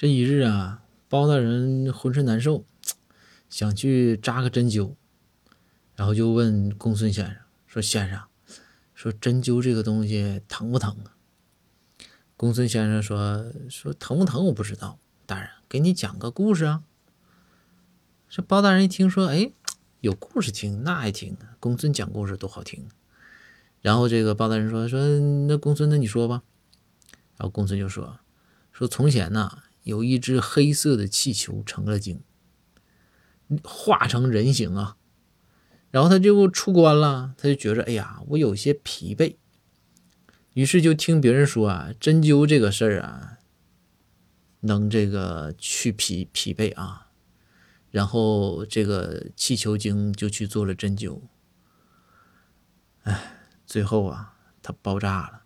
这一日啊，包大人浑身难受，想去扎个针灸，然后就问公孙先生说：“先生，说针灸这个东西疼不疼啊？”公孙先生说：“说疼不疼我不知道，大人给你讲个故事啊。”这包大人一听说，哎，有故事听，那爱听。公孙讲故事多好听。然后这个包大人说：“说那公孙，那你说吧。”然后公孙就说：“说从前呢，有一只黑色的气球成了精，化成人形啊。然后他就出关了，他就觉着，哎呀，我有些疲惫。于是就听别人说啊，针灸这个事儿啊，能这个去疲疲惫啊。然后这个气球精就去做了针灸。哎，最后啊，它爆炸了。”